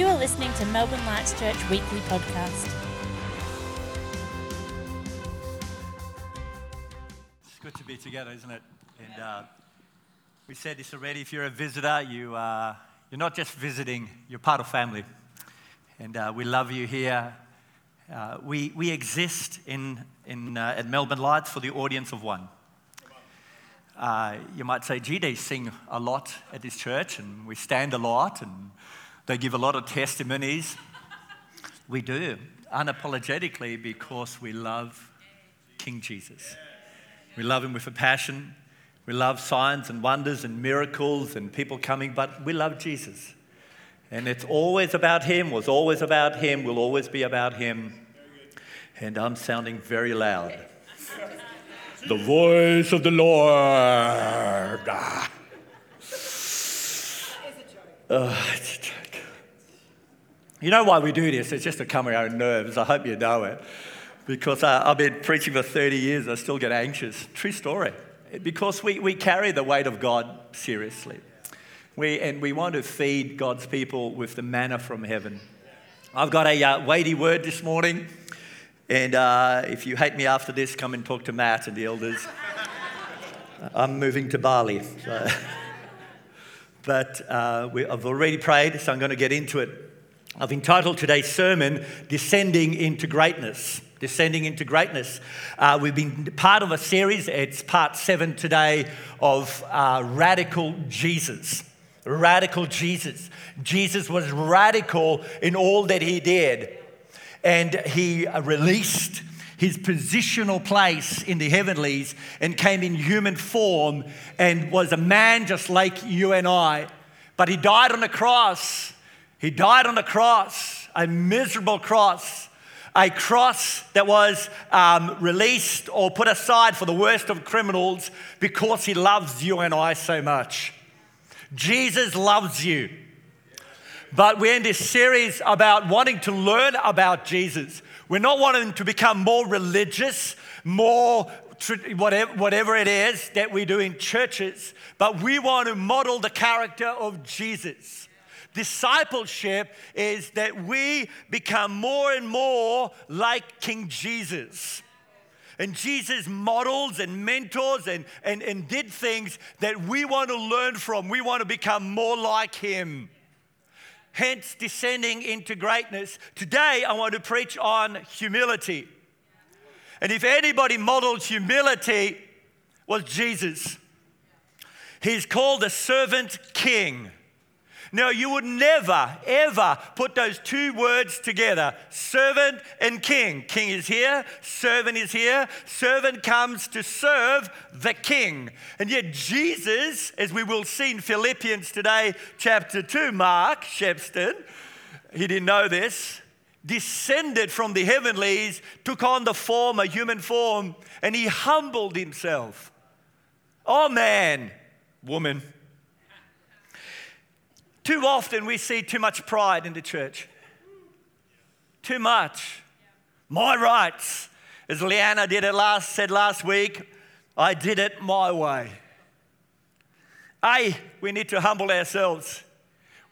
You are listening to Melbourne Lights Church Weekly Podcast. It's good to be together, isn't it? And uh, we said this already. If you're a visitor, you, uh, you're not just visiting, you're part of family. And uh, we love you here. Uh, we, we exist in, in, uh, at Melbourne Lights for the audience of one. Uh, you might say, gee, sing a lot at this church, and we stand a lot, and they give a lot of testimonies. we do, unapologetically, because we love King Jesus. We love him with a passion. We love signs and wonders and miracles and people coming, but we love Jesus. And it's always about him, was always about him, will always be about him. And I'm sounding very loud. the voice of the Lord. Ah. Joke. You know why we do this? It's just to calm our own nerves. I hope you know it. Because uh, I've been preaching for 30 years, I still get anxious. True story. Because we, we carry the weight of God seriously. We, and we want to feed God's people with the manna from heaven. I've got a uh, weighty word this morning. And uh, if you hate me after this, come and talk to Matt and the elders. I'm moving to Bali. So. but uh, we, I've already prayed, so I'm going to get into it. I've entitled today's sermon, Descending into Greatness. Descending into Greatness. Uh, we've been part of a series, it's part seven today, of uh, Radical Jesus. Radical Jesus. Jesus was radical in all that he did. And he released his positional place in the heavenlies and came in human form and was a man just like you and I. But he died on the cross. He died on the cross, a miserable cross a cross that was um, released or put aside for the worst of criminals because he loves you and I so much. Jesus loves you. But we're in this series about wanting to learn about Jesus. We're not wanting to become more religious, more whatever, whatever it is that we do in churches, but we want to model the character of Jesus. Discipleship is that we become more and more like King Jesus. And Jesus models and mentors and, and, and did things that we want to learn from. We want to become more like him. Hence, descending into greatness. Today, I want to preach on humility. And if anybody modeled humility, was Jesus. He's called the servant king. Now, you would never, ever put those two words together servant and king. King is here, servant is here. Servant comes to serve the king. And yet, Jesus, as we will see in Philippians today, chapter 2, Mark Shepston, he didn't know this, descended from the heavenlies, took on the form, a human form, and he humbled himself. Oh, man, woman too often we see too much pride in the church. Too much. My rights. As Leanna did it last, said last week, I did it my way. A, we need to humble ourselves.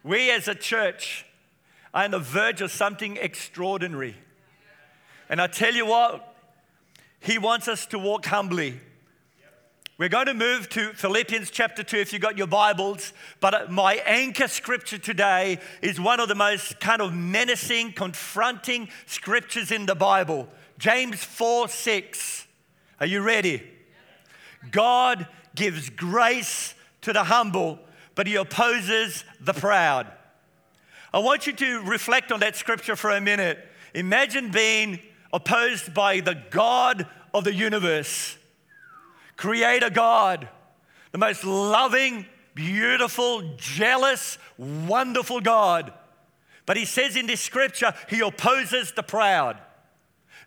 We as a church are on the verge of something extraordinary. And I tell you what, He wants us to walk humbly. We're going to move to Philippians chapter 2 if you've got your Bibles. But uh, my anchor scripture today is one of the most kind of menacing, confronting scriptures in the Bible James 4 6. Are you ready? God gives grace to the humble, but he opposes the proud. I want you to reflect on that scripture for a minute. Imagine being opposed by the God of the universe Creator God, the most loving, beautiful, jealous, wonderful God. But he says in this scripture, he opposes the proud.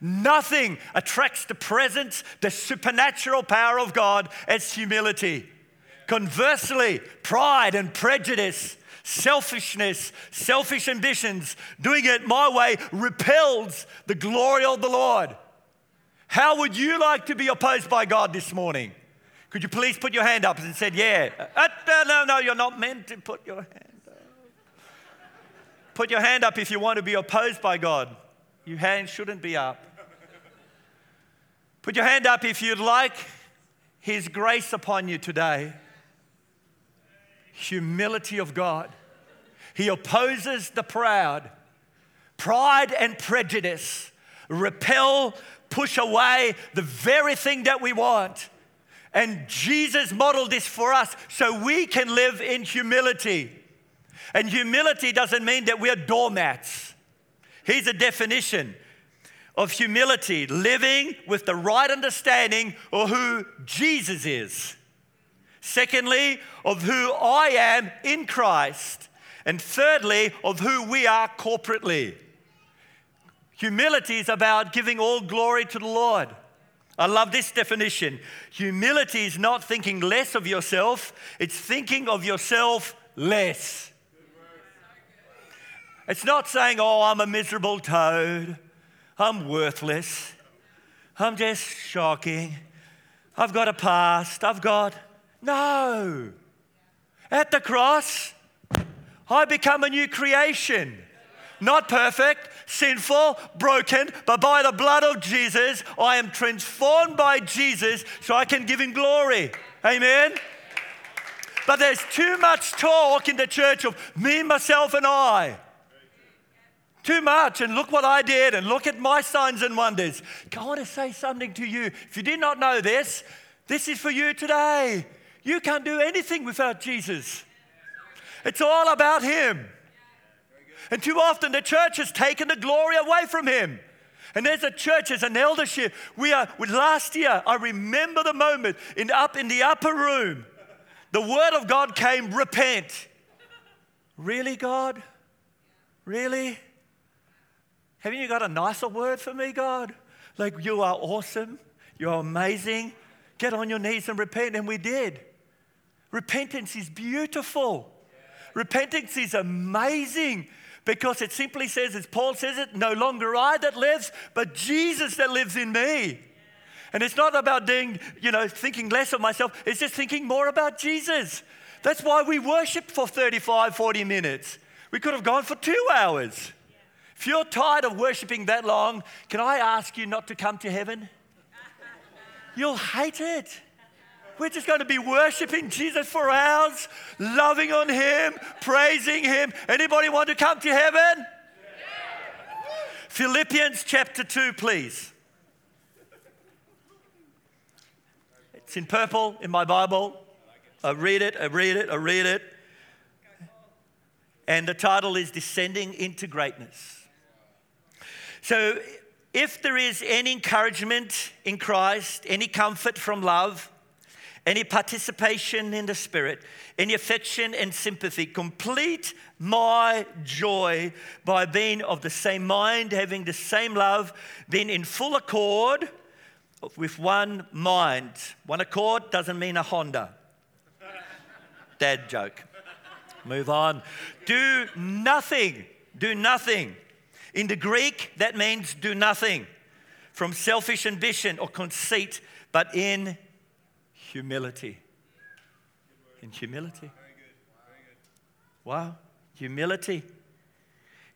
Nothing attracts the presence, the supernatural power of God as humility. Conversely, pride and prejudice, selfishness, selfish ambitions, doing it my way repels the glory of the Lord. How would you like to be opposed by God this morning? Could you please put your hand up and said, Yeah? Uh, uh, no, no, you're not meant to put your hand up. Put your hand up if you want to be opposed by God. Your hand shouldn't be up. Put your hand up if you'd like His grace upon you today. Humility of God. He opposes the proud. Pride and prejudice repel, push away the very thing that we want. And Jesus modeled this for us so we can live in humility. And humility doesn't mean that we're doormats. Here's a definition of humility living with the right understanding of who Jesus is. Secondly, of who I am in Christ. And thirdly, of who we are corporately. Humility is about giving all glory to the Lord. I love this definition. Humility is not thinking less of yourself, it's thinking of yourself less. It's not saying, oh, I'm a miserable toad, I'm worthless, I'm just shocking, I've got a past, I've got. No. At the cross, I become a new creation. Not perfect, sinful, broken, but by the blood of Jesus, I am transformed by Jesus so I can give him glory. Amen. But there's too much talk in the church of me, myself, and I. Too much, and look what I did, and look at my signs and wonders. I want to say something to you. If you did not know this, this is for you today. You can't do anything without Jesus, it's all about Him. And too often the church has taken the glory away from Him. And as a church, as an eldership, we are, last year, I remember the moment in, up in the upper room, the word of God came, repent. Really, God? Really? Haven't you got a nicer word for me, God? Like, you are awesome, you're amazing. Get on your knees and repent. And we did. Repentance is beautiful, repentance is amazing because it simply says, as Paul says it, no longer I that lives, but Jesus that lives in me. And it's not about doing, you know, thinking less of myself, it's just thinking more about Jesus. That's why we worship for 35, 40 minutes. We could have gone for two hours. If you're tired of worshiping that long, can I ask you not to come to heaven? You'll hate it. We're just going to be worshiping Jesus for hours, loving on Him, praising Him. Anybody want to come to heaven? Philippians chapter 2, please. It's in purple in my Bible. I read it, I read it, I read it. And the title is Descending into Greatness. So, if there is any encouragement in Christ, any comfort from love, any participation in the Spirit, any affection and sympathy. Complete my joy by being of the same mind, having the same love, being in full accord with one mind. One accord doesn't mean a Honda. Dad joke. Move on. Do nothing. Do nothing. In the Greek, that means do nothing from selfish ambition or conceit, but in humility. In humility. Wow, humility.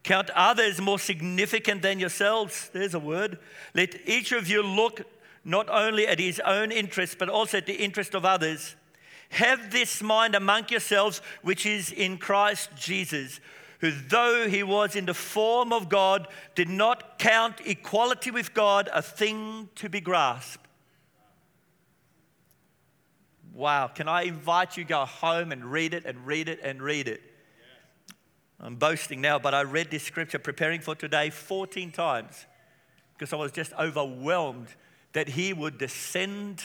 Count others more significant than yourselves. There's a word. Let each of you look not only at his own interest, but also at the interest of others. Have this mind among yourselves, which is in Christ Jesus, who, though he was in the form of God, did not count equality with God a thing to be grasped Wow. Can I invite you go home and read it and read it and read it? I'm boasting now, but I read this scripture preparing for today 14 times because I was just overwhelmed that he would descend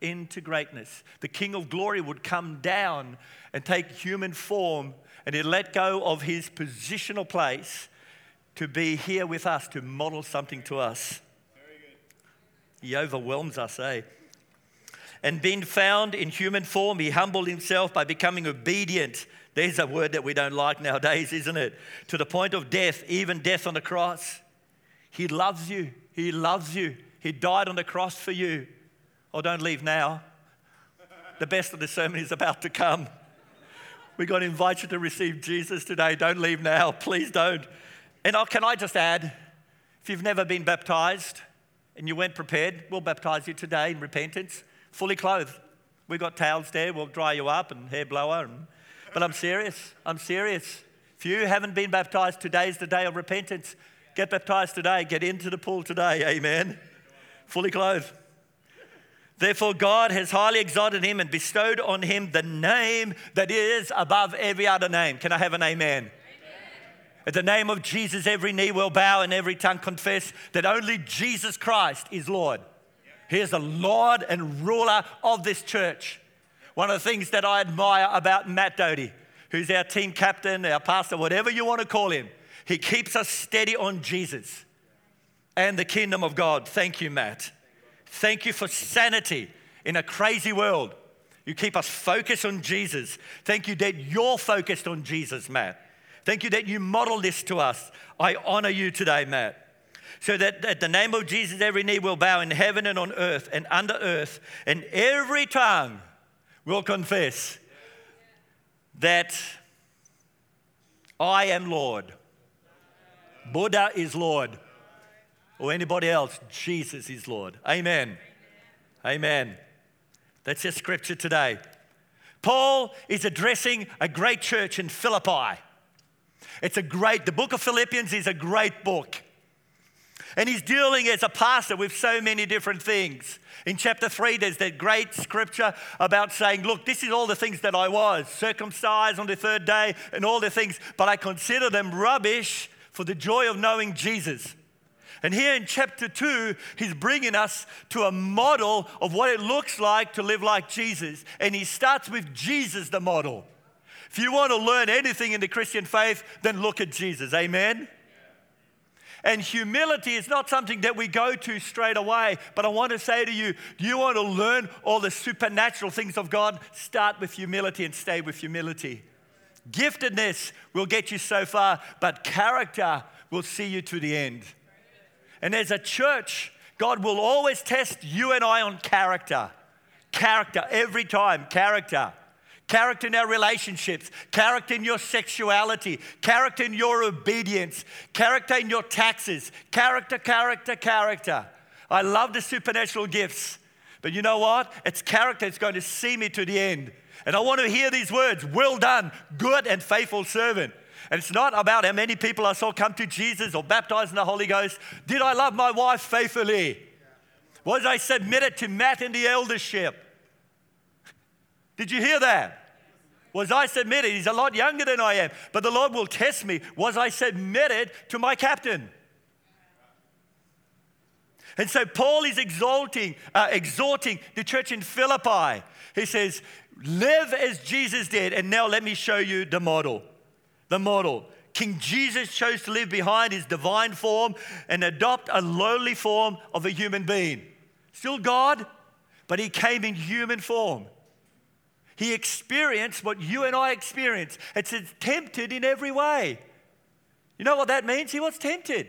into greatness. The King of glory would come down and take human form and he'd let go of his positional place to be here with us, to model something to us. He overwhelms us, eh? And being found in human form, he humbled himself by becoming obedient. There's a word that we don't like nowadays, isn't it? To the point of death, even death on the cross. He loves you. He loves you. He died on the cross for you. Oh, don't leave now. The best of the sermon is about to come. We're going to invite you to receive Jesus today. Don't leave now. Please don't. And oh, can I just add, if you've never been baptized and you weren't prepared, we'll baptize you today in repentance, fully clothed. We've got towels there, we'll dry you up and hair blower. And, but I'm serious. I'm serious. If you haven't been baptized, today's the day of repentance. Get baptized today. Get into the pool today. Amen. Fully clothed. Therefore, God has highly exalted him and bestowed on him the name that is above every other name. Can I have an amen? amen? At the name of Jesus, every knee will bow and every tongue confess that only Jesus Christ is Lord. He is the Lord and ruler of this church. One of the things that I admire about Matt Doty, who's our team captain, our pastor, whatever you want to call him, he keeps us steady on Jesus and the kingdom of God. Thank you, Matt. Thank you for sanity in a crazy world. You keep us focused on Jesus. Thank you that you're focused on Jesus, Matt. Thank you that you model this to us. I honor you today, Matt. So that at the name of Jesus, every knee will bow in heaven and on earth and under earth, and every tongue will confess that I am Lord. Buddha is Lord or anybody else, Jesus is Lord. Amen. Amen. That's your scripture today. Paul is addressing a great church in Philippi. It's a great, the book of Philippians is a great book. And he's dealing as a pastor with so many different things. In chapter 3, there's that great scripture about saying, Look, this is all the things that I was circumcised on the third day and all the things, but I consider them rubbish for the joy of knowing Jesus. And here in chapter 2, he's bringing us to a model of what it looks like to live like Jesus. And he starts with Jesus, the model. If you want to learn anything in the Christian faith, then look at Jesus. Amen? And humility is not something that we go to straight away. But I want to say to you, do you want to learn all the supernatural things of God? Start with humility and stay with humility. Giftedness will get you so far, but character will see you to the end. And as a church, God will always test you and I on character. Character, every time, character. Character in our relationships, character in your sexuality, character in your obedience, character in your taxes, character, character, character. I love the supernatural gifts, but you know what? It's character that's going to see me to the end. And I want to hear these words Well done, good and faithful servant. And it's not about how many people I saw come to Jesus or baptized in the Holy Ghost. Did I love my wife faithfully? Was I submitted to Matt in the eldership? Did you hear that? Was I submitted? He's a lot younger than I am, but the Lord will test me. Was I submitted to my captain? And so Paul is exalting, uh, exhorting the church in Philippi. He says, Live as Jesus did. And now let me show you the model the model. King Jesus chose to live behind his divine form and adopt a lowly form of a human being. Still God, but he came in human form. He experienced what you and I experience. It's tempted in every way. You know what that means? He was tempted.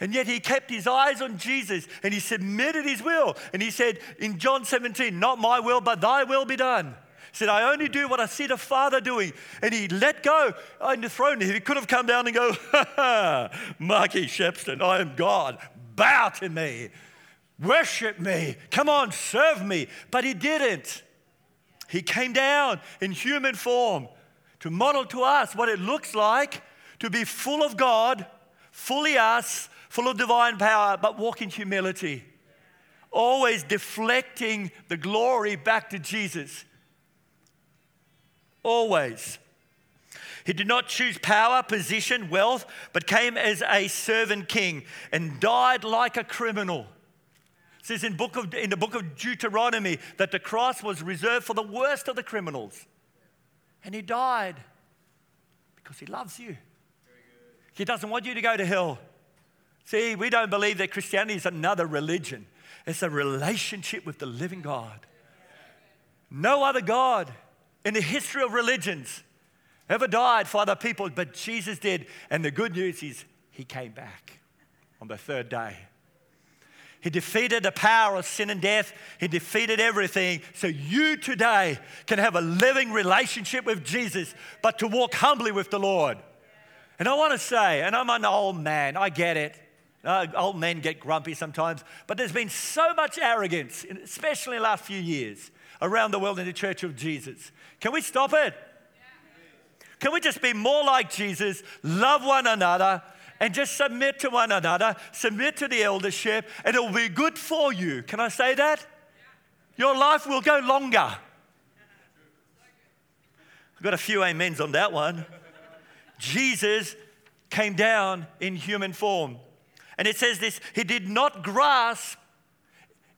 And yet he kept his eyes on Jesus and he submitted his will. And he said in John 17, Not my will, but thy will be done He said, I only do what I see the Father doing. And he let go on the throne. He could have come down and go, ha ha, Marky Shepston, I am God. Bow to me. Worship me. Come on, serve me. But he didn't. He came down in human form to model to us what it looks like to be full of God, fully us, full of divine power, but walk in humility. Always deflecting the glory back to Jesus always. He did not choose power, position, wealth, but came as a servant king and died like a criminal. Says in, book of, in the book of Deuteronomy that the cross was reserved for the worst of the criminals. And he died because he loves you. He doesn't want you to go to hell. See, we don't believe that Christianity is another religion, it's a relationship with the living God. No other God in the history of religions ever died for other people, but Jesus did. And the good news is he came back on the third day. He defeated the power of sin and death. He defeated everything. So you today can have a living relationship with Jesus, but to walk humbly with the Lord. And I want to say, and I'm an old man, I get it. Uh, old men get grumpy sometimes, but there's been so much arrogance, especially in the last few years, around the world in the church of Jesus. Can we stop it? Can we just be more like Jesus, love one another, and just submit to one another, submit to the eldership, and it will be good for you. Can I say that? Your life will go longer. I've got a few amens on that one. Jesus came down in human form. And it says this He did not grasp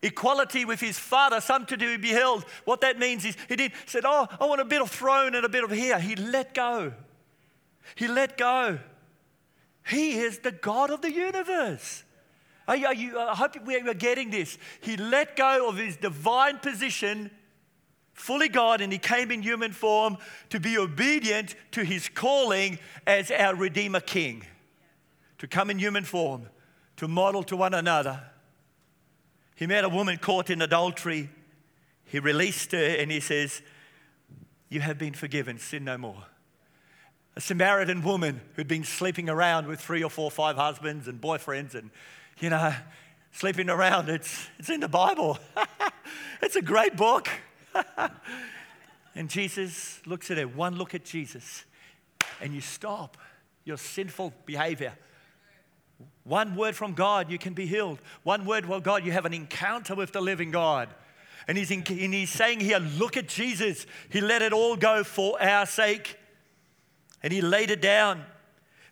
equality with his father, something to be held. What that means is he didn't said, Oh, I want a bit of throne and a bit of here. He let go. He let go. He is the God of the universe. Are you, are you, I hope we are getting this. He let go of his divine position, fully God, and he came in human form to be obedient to his calling as our Redeemer King. To come in human form, to model to one another. He met a woman caught in adultery. He released her and he says, You have been forgiven, sin no more a Samaritan woman who'd been sleeping around with three or four, five husbands and boyfriends and, you know, sleeping around. It's, it's in the Bible. it's a great book. and Jesus looks at her. One look at Jesus, and you stop your sinful behavior. One word from God, you can be healed. One word from God, you have an encounter with the living God. And he's, in, and he's saying here, look at Jesus. He let it all go for our sake. And he laid it down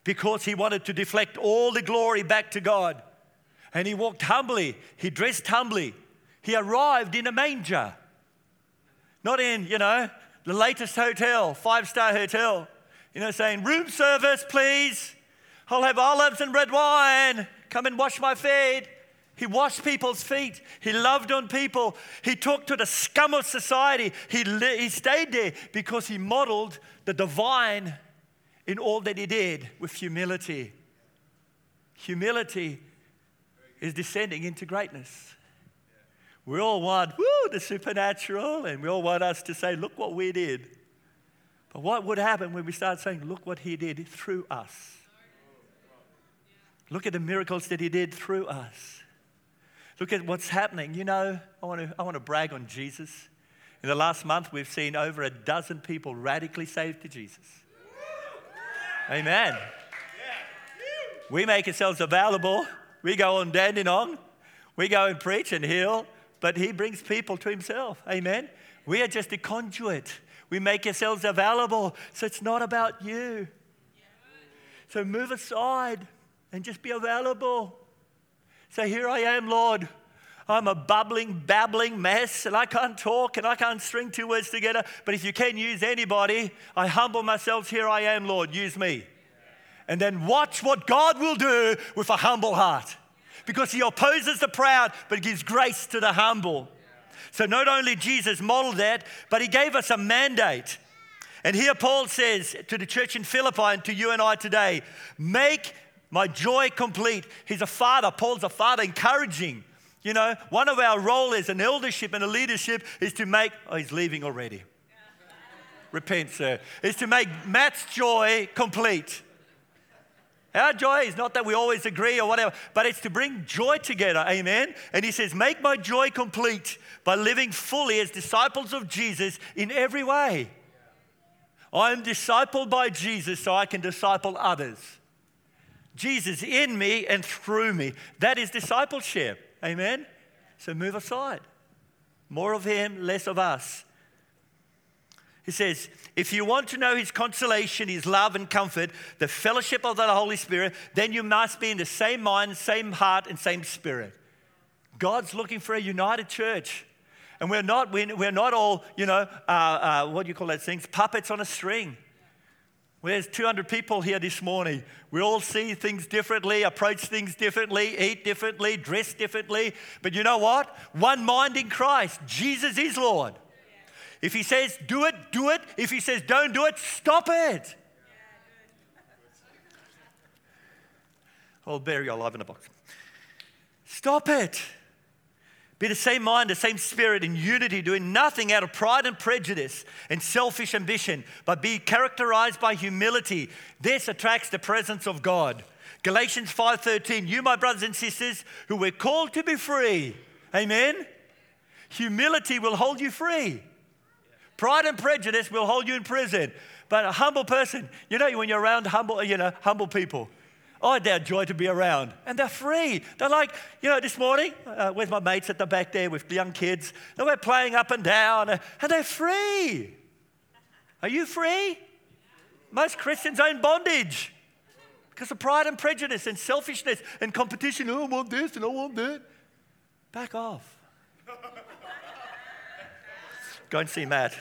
because he wanted to deflect all the glory back to God. And he walked humbly, he dressed humbly. He arrived in a manger, not in, you know, the latest hotel, five star hotel, you know, saying, Room service, please. I'll have olives and red wine. Come and wash my feet. He washed people's feet. He loved on people. He talked to the scum of society. He, he stayed there because he modeled the divine in all that he did with humility. Humility is descending into greatness. We all want, woo, the supernatural, and we all want us to say, look what we did. But what would happen when we start saying, look what he did through us? Look at the miracles that he did through us. Look at what's happening. You know, I want to, I want to brag on Jesus. In the last month, we've seen over a dozen people radically saved to Jesus. Amen. We make ourselves available. We go on Dandenong. We go and preach and heal, but He brings people to Himself. Amen. We are just a conduit. We make ourselves available. So it's not about you. So move aside and just be available. Say, Here I am, Lord. I'm a bubbling, babbling mess and I can't talk and I can't string two words together. But if you can use anybody, I humble myself. Here I am, Lord, use me. And then watch what God will do with a humble heart. Because he opposes the proud, but gives grace to the humble. So not only Jesus modeled that, but he gave us a mandate. And here Paul says to the church in Philippi and to you and I today, make my joy complete. He's a father. Paul's a father, encouraging. You know, one of our role as an eldership and a leadership is to make, oh, he's leaving already. Repent, sir. Is to make Matt's joy complete. Our joy is not that we always agree or whatever, but it's to bring joy together. Amen. And he says, Make my joy complete by living fully as disciples of Jesus in every way. I am discipled by Jesus so I can disciple others. Jesus in me and through me. That is discipleship. Amen? So move aside. More of Him, less of us. He says, if you want to know His consolation, His love and comfort, the fellowship of the Holy Spirit, then you must be in the same mind, same heart, and same spirit. God's looking for a united church. And we're not, we're not all, you know, uh, uh, what do you call those things? Puppets on a string. There's 200 people here this morning. We all see things differently, approach things differently, eat differently, dress differently. But you know what? One mind in Christ. Jesus is Lord. If He says do it, do it. If He says don't do it, stop it. I'll bury your life in a box. Stop it. Be the same mind, the same spirit, in unity, doing nothing out of pride and prejudice and selfish ambition, but be characterized by humility. This attracts the presence of God. Galatians 5:13, you my brothers and sisters who were called to be free. Amen. Humility will hold you free. Pride and prejudice will hold you in prison. But a humble person, you know, when you're around humble, you know, humble people, oh, they're joy to be around. And they're free. They're like, you know, this morning, uh, with my mates at the back there with young kids, they were playing up and down, and they're free. Are you free? Most Christians are in bondage because of pride and prejudice and selfishness and competition. Oh, I want this and I want that. Back off. Go and see Matt.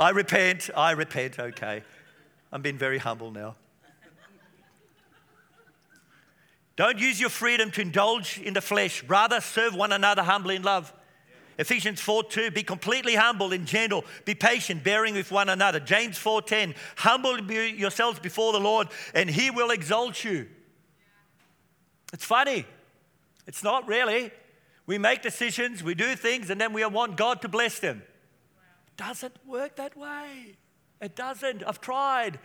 I repent, I repent, okay. I'm being very humble now. Don't use your freedom to indulge in the flesh. Rather, serve one another humbly in love. Ephesians 4 2, be completely humble and gentle, be patient, bearing with one another. James 4 10, humble yourselves before the Lord, and he will exalt you. It's funny. It's not really. We make decisions, we do things, and then we want God to bless them. It doesn't work that way. It doesn't. I've tried.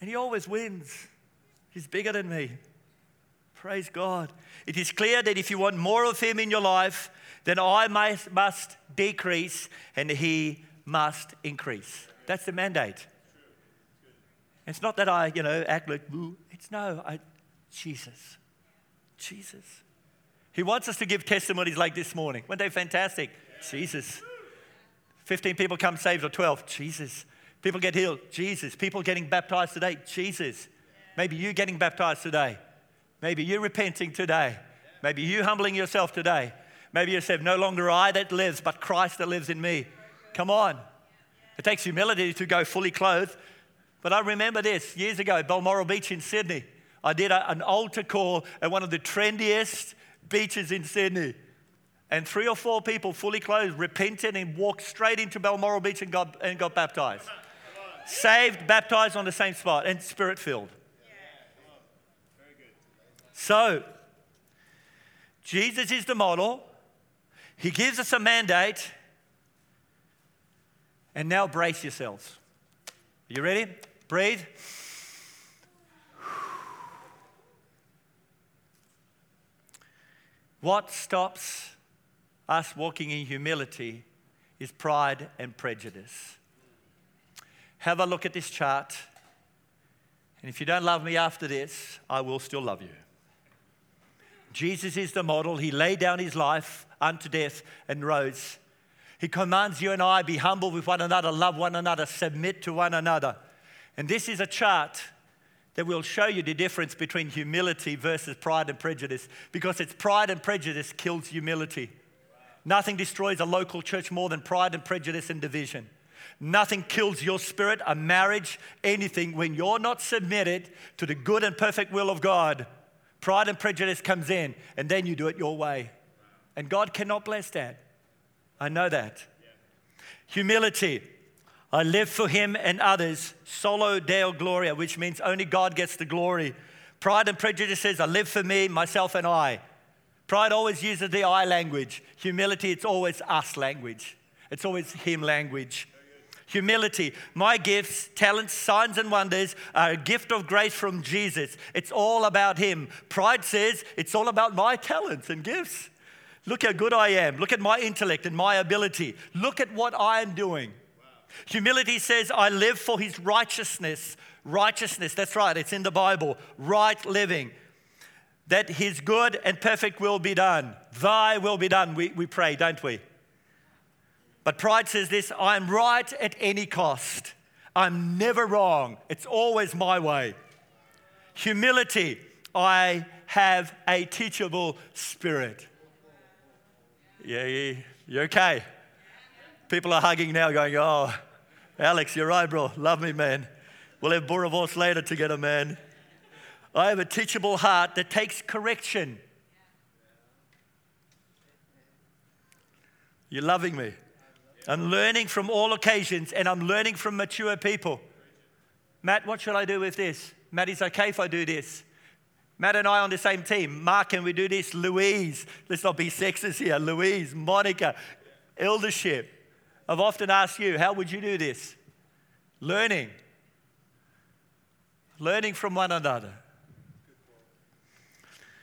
And he always wins. He's bigger than me. Praise God. It is clear that if you want more of Him in your life, then I must, decrease and He must increase. That's the mandate. It's not that I, you know, act like, Boo. it's no, I, Jesus. Jesus. He wants us to give testimonies like this morning. Weren't they fantastic? Jesus. 15 people come saved or 12. Jesus. People get healed. Jesus. People getting baptized today. Jesus. Maybe you getting baptized today. Maybe you're repenting today. Maybe you humbling yourself today. Maybe you said, No longer I that lives, but Christ that lives in me. Come on. It takes humility to go fully clothed. But I remember this years ago, Balmoral Beach in Sydney. I did a, an altar call at one of the trendiest beaches in Sydney. And three or four people, fully clothed, repented and walked straight into Balmoral Beach and got, and got baptized. Saved, baptized on the same spot, and spirit filled. So, Jesus is the model. He gives us a mandate. And now brace yourselves. Are you ready? Breathe. What stops us walking in humility is pride and prejudice. Have a look at this chart. And if you don't love me after this, I will still love you. Jesus is the model. He laid down his life unto death and rose. He commands you and I be humble with one another, love one another, submit to one another. And this is a chart that will show you the difference between humility versus pride and prejudice because it's pride and prejudice kills humility. Nothing destroys a local church more than pride and prejudice and division. Nothing kills your spirit, a marriage, anything when you're not submitted to the good and perfect will of God. Pride and prejudice comes in, and then you do it your way. And God cannot bless that. I know that. Humility. I live for Him and others. Solo Deo Gloria, which means only God gets the glory. Pride and prejudice says, I live for me, myself, and I. Pride always uses the I language. Humility, it's always us language. It's always Him language humility. My gifts, talents, signs, and wonders are a gift of grace from Jesus. It's all about Him. Pride says it's all about my talents and gifts. Look how good I am. Look at my intellect and my ability. Look at what I am doing. Wow. Humility says, I live for His righteousness. Righteousness, that's right, it's in the Bible. Right living. That His good and perfect will be done. Thy will be done, we, we pray, don't we? But pride says this I'm right at any cost. I'm never wrong. It's always my way. Humility, I have a teachable spirit. Yeah, yeah, you okay? People are hugging now, going, Oh, Alex, you're right, bro. Love me, man. We'll have Boerewors later together, man. I have a teachable heart that takes correction. You're loving me. I'm learning from all occasions and I'm learning from mature people. Matt, what should I do with this? Matt, is okay if I do this? Matt and I on the same team. Mark, can we do this? Louise, let's not be sexist here. Louise, Monica, eldership. I've often asked you, how would you do this? Learning. Learning from one another.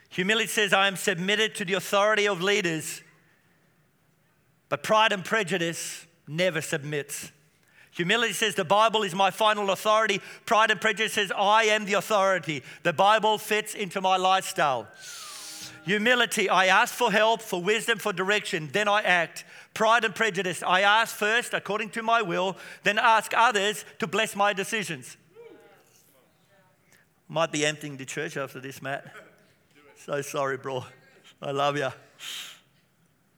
Humility says, I am submitted to the authority of leaders, but pride and prejudice never submits. Humility says the Bible is my final authority. Pride and prejudice says I am the authority. The Bible fits into my lifestyle. Humility, I ask for help, for wisdom, for direction, then I act. Pride and prejudice, I ask first according to my will, then ask others to bless my decisions. Might be emptying the church after this, Matt. So sorry, bro. I love you.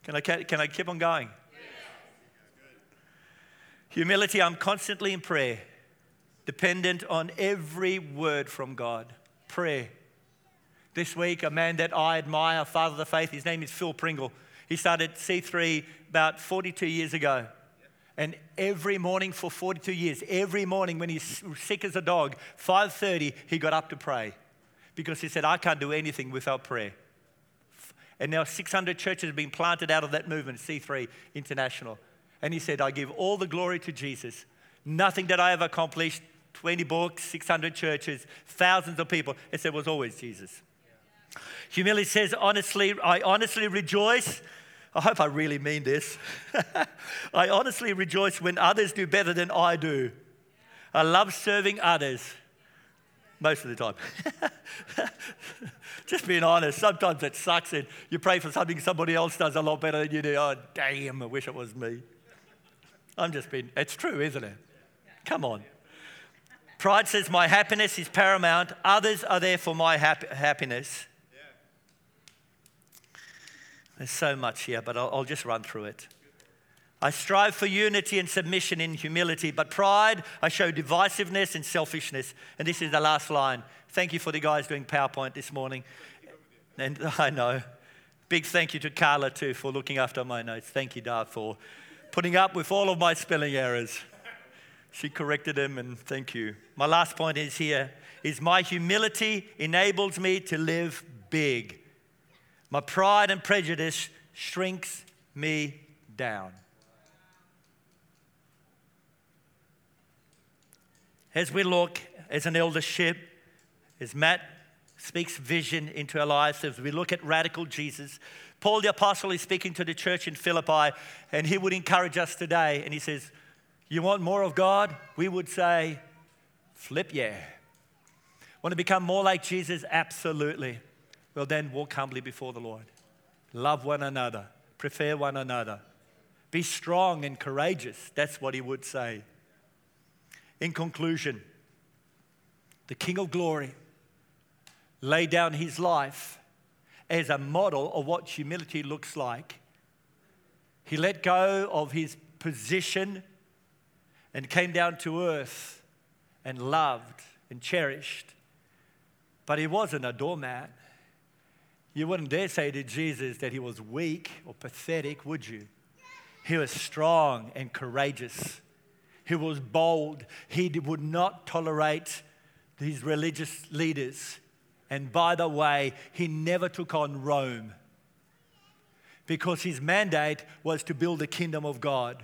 Can I, can I keep on going? Humility, I'm constantly in prayer, dependent on every word from God. Prayer. This week, a man that I admire, father of the faith, his name is Phil Pringle. He started C3 about 42 years ago. And every morning for 42 years, every morning when he's sick as a dog, 5:30, he got up to pray. Because he said, I can't do anything without prayer. And now 600 churches have been planted out of that movement, C3 International. And he said, I give all the glory to Jesus. Nothing that I have accomplished, 20 books, 600 churches, thousands of people. It said, it was always Jesus. Humility says, honestly, I honestly rejoice. I hope I really mean this. I honestly rejoice when others do better than I do. I love serving others most of the time. Just being honest, sometimes it sucks and you pray for something somebody else does a lot better than you do. Oh, damn, I wish it was me. I'm just being, it's true, isn't it? Come on. Pride says, My happiness is paramount. Others are there for my hap- happiness. There's so much here, but I'll, I'll just run through it. I strive for unity and submission in humility, but pride, I show divisiveness and selfishness. And this is the last line. Thank you for the guys doing PowerPoint this morning. And I know. Big thank you to Carla, too, for looking after my notes. Thank you, Dad, for putting up with all of my spelling errors. She corrected them, and thank you. My last point is here is my humility enables me to live big. My pride and prejudice shrinks me down. As we look as an eldership, as Matt speaks vision into our lives, as we look at radical Jesus, Paul the Apostle is speaking to the church in Philippi, and he would encourage us today. And he says, You want more of God? We would say, Flip, yeah. Want to become more like Jesus? Absolutely. Well, then walk humbly before the Lord. Love one another. Prefer one another. Be strong and courageous. That's what he would say. In conclusion, the King of Glory laid down his life as a model of what humility looks like. He let go of his position and came down to earth and loved and cherished. But he wasn't a doormat. You wouldn't dare say to Jesus that he was weak or pathetic, would you? He was strong and courageous. He was bold. He would not tolerate these religious leaders and by the way, he never took on Rome because his mandate was to build the kingdom of God.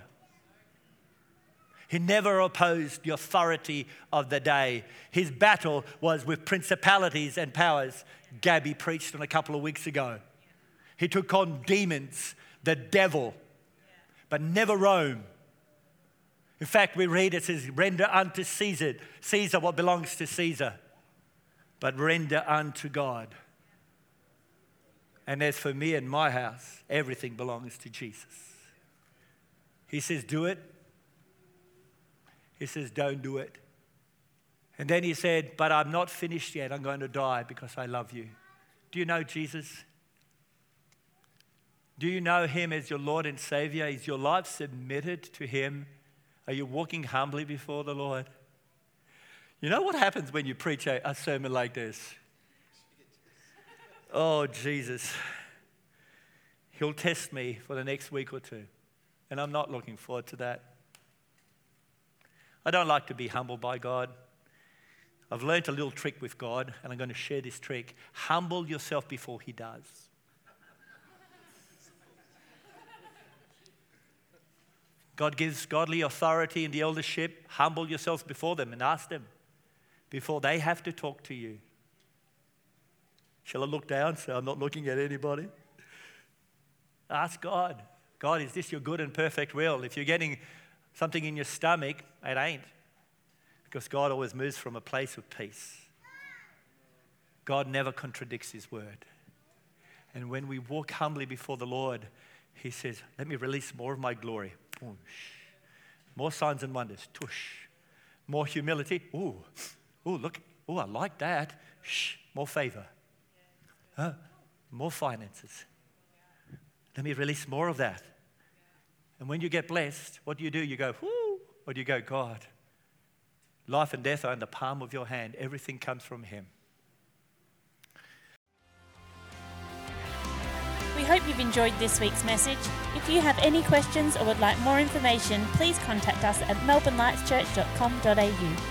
He never opposed the authority of the day. His battle was with principalities and powers. Gabby preached on a couple of weeks ago. He took on demons, the devil, but never Rome. In fact, we read it says, Render unto Caesar, Caesar what belongs to Caesar but render unto God. And as for me and my house, everything belongs to Jesus. He says, Do it. He says, Don't do it. And then he said, But I'm not finished yet. I'm going to die because I love you. Do you know Jesus? Do you know him as your Lord and Savior? Is your life submitted to him? Are you walking humbly before the Lord? You know what happens when you preach a, a sermon like this? Oh, Jesus. He'll test me for the next week or two. And I'm not looking forward to that. I don't like to be humbled by God. I've learned a little trick with God, and I'm going to share this trick. Humble yourself before He does. God gives godly authority in the eldership. Humble yourselves before them and ask them before they have to talk to you. Shall I look down so I'm not looking at anybody? Ask God God, is this your good and perfect will? If you're getting something in your stomach, it ain't. Because God always moves from a place of peace. God never contradicts His word. And when we walk humbly before the Lord, He says, Let me release more of my glory. More signs and wonders. Tush. More humility. Ooh, ooh, look. Ooh, I like that. Shh. More favor. Huh? More finances. Let me release more of that. And when you get blessed, what do you do? You go, whoo, or do you go, God, life and death are in the palm of your hand. Everything comes from Him. Hope you've enjoyed this week's message. If you have any questions or would like more information, please contact us at melbournelightschurch.com.au.